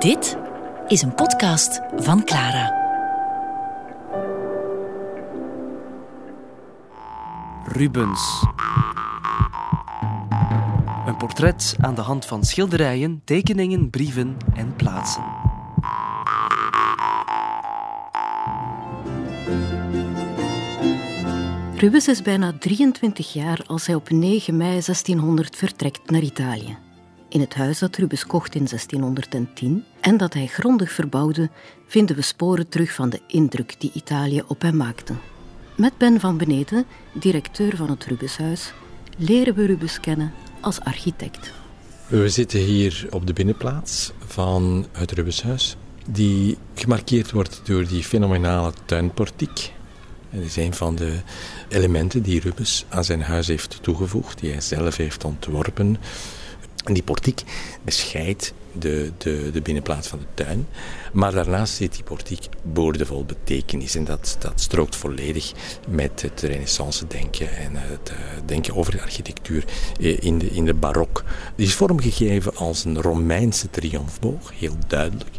Dit is een podcast van Clara. Rubens. Een portret aan de hand van schilderijen, tekeningen, brieven en plaatsen. Rubens is bijna 23 jaar als hij op 9 mei 1600 vertrekt naar Italië. In het huis dat Rubens kocht in 1610 en dat hij grondig verbouwde, vinden we sporen terug van de indruk die Italië op hem maakte. Met Ben van Beneden, directeur van het Rubenshuis, leren we Rubens kennen als architect. We zitten hier op de binnenplaats van het Rubenshuis, die gemarkeerd wordt door die fenomenale tuinportiek. Dat is een van de elementen die Rubens aan zijn huis heeft toegevoegd, die hij zelf heeft ontworpen. En die portiek bescheidt de, de, de binnenplaats van de tuin. Maar daarnaast zit die portiek boordevol betekenis. En dat, dat strookt volledig met het renaissance denken en het eh, denken over de architectuur eh, in de, in de barok. Die is vormgegeven als een Romeinse triomfboog, heel duidelijk.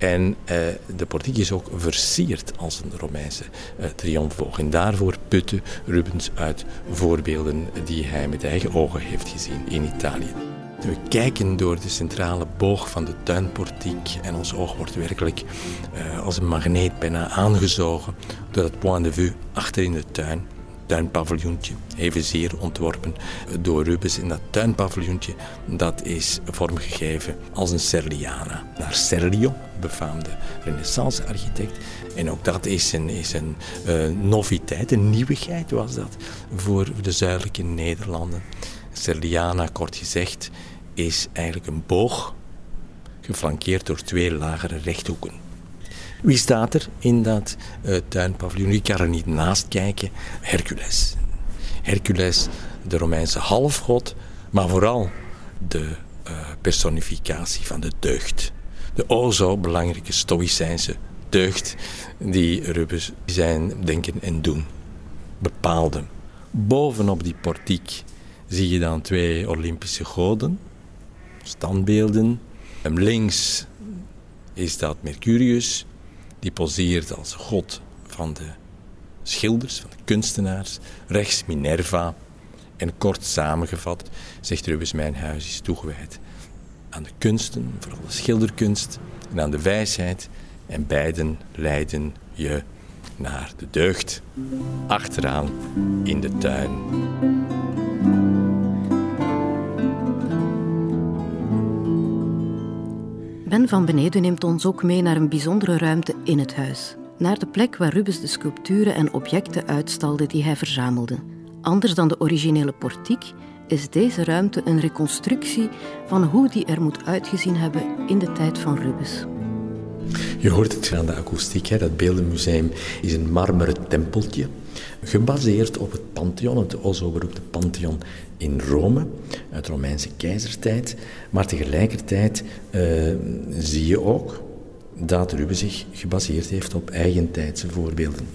En eh, de portiek is ook versierd als een Romeinse eh, triomfboog. En daarvoor putte Rubens uit voorbeelden die hij met eigen ogen heeft gezien in Italië. We kijken door de centrale boog van de tuinportiek en ons oog wordt werkelijk uh, als een magneet bijna aangezogen door het point de vue achter in de tuin. Tuinpaviljoentje, evenzeer ontworpen door Rubens. En dat tuinpaviljoentje dat is vormgegeven als een Serliana. Naar Serlio, befaamde renaissance-architect. En ook dat is een, is een uh, noviteit, een nieuwigheid was dat voor de zuidelijke Nederlanden. Serliana, kort gezegd, is eigenlijk een boog geflankeerd door twee lagere rechthoeken. Wie staat er in dat uh, tuinpaviljoen? Ik kan er niet naast kijken. Hercules. Hercules, de Romeinse halfgod, maar vooral de uh, personificatie van de deugd. De o zo belangrijke stoïcijnse deugd die Rubens zijn denken en doen bepaalde. Bovenop die portiek zie je dan twee Olympische goden, standbeelden. Links is dat Mercurius, die poseert als god van de schilders, van de kunstenaars. Rechts Minerva. En kort samengevat zegt Rubens, mijn huis is toegewijd aan de kunsten, vooral de schilderkunst, en aan de wijsheid. En beiden leiden je naar de deugd, achteraan in de tuin. Ben van Beneden neemt ons ook mee naar een bijzondere ruimte in het huis. Naar de plek waar Rubens de sculpturen en objecten uitstalde die hij verzamelde. Anders dan de originele portiek is deze ruimte een reconstructie van hoe die er moet uitgezien hebben in de tijd van Rubens. Je hoort het aan de akoestiek. Hè. Dat beeldenmuseum is een marmeren tempeltje, gebaseerd op het Pantheon, het zo beroemde Pantheon in Rome, uit de Romeinse keizertijd. Maar tegelijkertijd uh, zie je ook dat Rubens zich gebaseerd heeft op eigentijdse voorbeelden.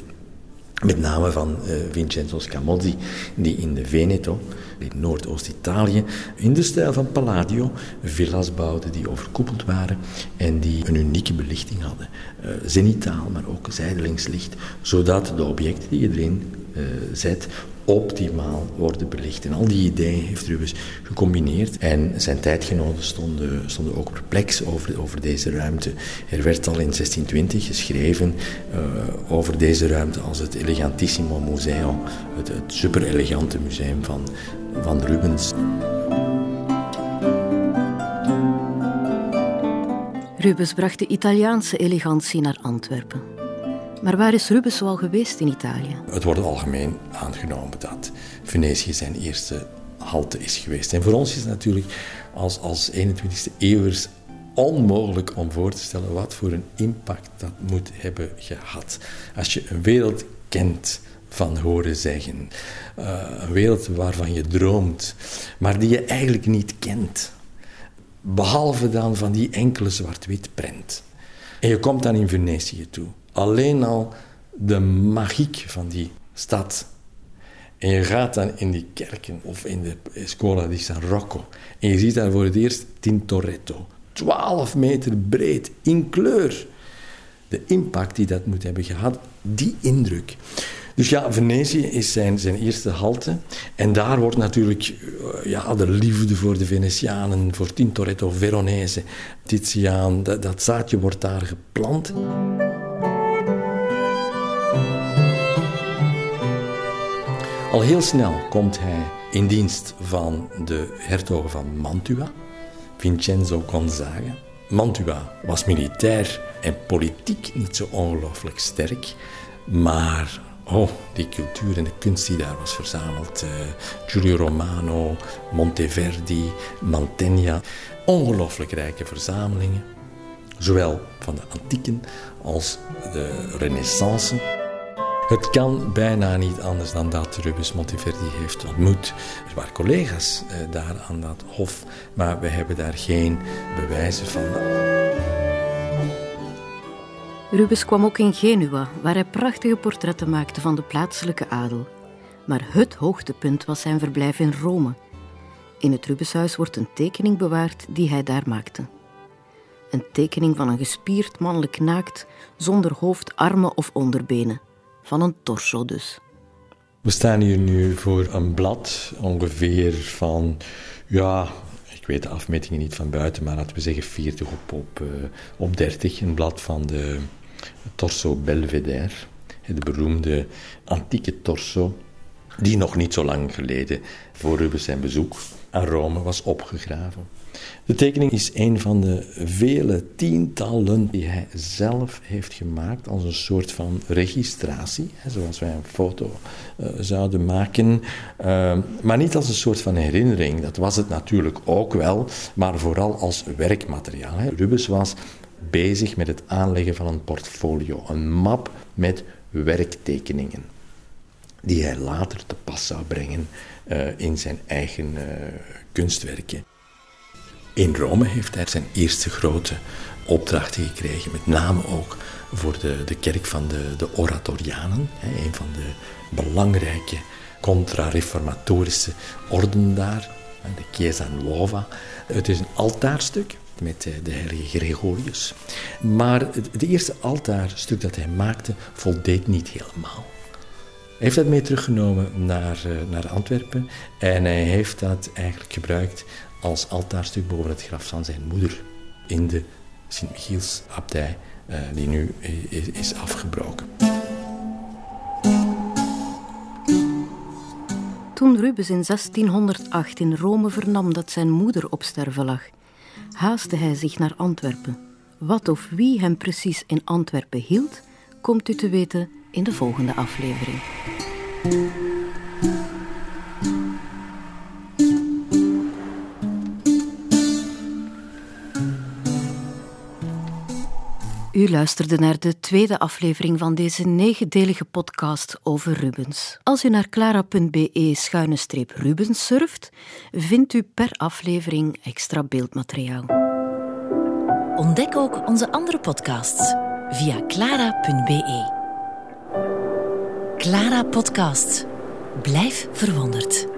Met name van uh, Vincenzo Scamozzi, die in de Veneto, in Noordoost-Italië, in de stijl van Palladio, villa's bouwde die overkoepeld waren en die een unieke belichting hadden. Uh, zenitaal, maar ook zijdelingslicht, zodat de objecten die je erin uh, zet optimaal worden belicht. En al die ideeën heeft Rubens gecombineerd. En zijn tijdgenoten stonden, stonden ook perplex over, over deze ruimte. Er werd al in 1620 geschreven uh, over deze ruimte als het Elegantissimo Museo, het, het super elegante museum van, van Rubens. Rubens bracht de Italiaanse elegantie naar Antwerpen. Maar waar is Rubens al geweest in Italië? Het wordt algemeen aangenomen dat Venetië zijn eerste halte is geweest. En voor ons is het natuurlijk als, als 21e eeuwers onmogelijk om voor te stellen wat voor een impact dat moet hebben gehad. Als je een wereld kent van horen zeggen, uh, een wereld waarvan je droomt, maar die je eigenlijk niet kent. Behalve dan van die enkele zwart-wit prent. En je komt dan in Venetië toe alleen al de magiek van die stad. En je gaat dan in die kerken of in de Scuola di San Rocco. En je ziet daar voor het eerst Tintoretto. 12 meter breed, in kleur. De impact die dat moet hebben gehad, die indruk. Dus ja, Venetië is zijn, zijn eerste halte. En daar wordt natuurlijk eh, ja, de liefde voor de Venetianen, voor Tintoretto, Veronese, Tiziaan, dat, dat zaadje wordt daar geplant. Al heel snel komt hij in dienst van de hertogen van Mantua, Vincenzo Gonzaga. Mantua was militair en politiek niet zo ongelooflijk sterk, maar oh, die cultuur en de kunst die daar was verzameld. Uh, Giulio Romano, Monteverdi, Mantegna. Ongelooflijk rijke verzamelingen, zowel van de antieken als de renaissance. Het kan bijna niet anders dan dat Rubens Monteverdi heeft ontmoet. Er waren collega's eh, daar aan dat hof, maar we hebben daar geen bewijzen van. Rubens kwam ook in Genua, waar hij prachtige portretten maakte van de plaatselijke adel. Maar het hoogtepunt was zijn verblijf in Rome. In het Rubenshuis wordt een tekening bewaard die hij daar maakte. Een tekening van een gespierd mannelijk naakt, zonder hoofd, armen of onderbenen van een torso dus. We staan hier nu voor een blad, ongeveer van, ja, ik weet de afmetingen niet van buiten, maar laten we zeggen 40 op, op, uh, op 30. Een blad van de torso Belvedere, de beroemde antieke torso, die nog niet zo lang geleden voor Rubens zijn bezoek aan Rome was opgegraven. De tekening is een van de vele tientallen die hij zelf heeft gemaakt als een soort van registratie, zoals wij een foto uh, zouden maken, uh, maar niet als een soort van herinnering. Dat was het natuurlijk ook wel, maar vooral als werkmateriaal. Rubens was bezig met het aanleggen van een portfolio, een map met werktekeningen, die hij later te pas zou brengen uh, in zijn eigen kunstwerken. In Rome heeft hij zijn eerste grote opdrachten gekregen, met name ook voor de, de kerk van de, de Oratorianen, een van de belangrijke contra-reformatorische orden daar, de Chiesa Nuova. Het is een altaarstuk met de heilige Gregorius. Maar het eerste altaarstuk dat hij maakte voldeed niet helemaal. Heeft dat mee teruggenomen naar, eh, naar Antwerpen en hij heeft dat eigenlijk gebruikt als altaarstuk boven het graf van zijn moeder in de Sint-Michielsabdij, uh, die nu is afgebroken. Toen Rubens in 1608 in Rome vernam dat zijn moeder op sterven lag, haastte hij zich naar Antwerpen. Wat of wie hem precies in Antwerpen hield, komt u te weten in de volgende aflevering. U luisterde naar de tweede aflevering van deze negendelige podcast over Rubens. Als u naar clara.be-rubens surft, vindt u per aflevering extra beeldmateriaal. Ontdek ook onze andere podcasts via clara.be. Clara Podcast. Blijf verwonderd.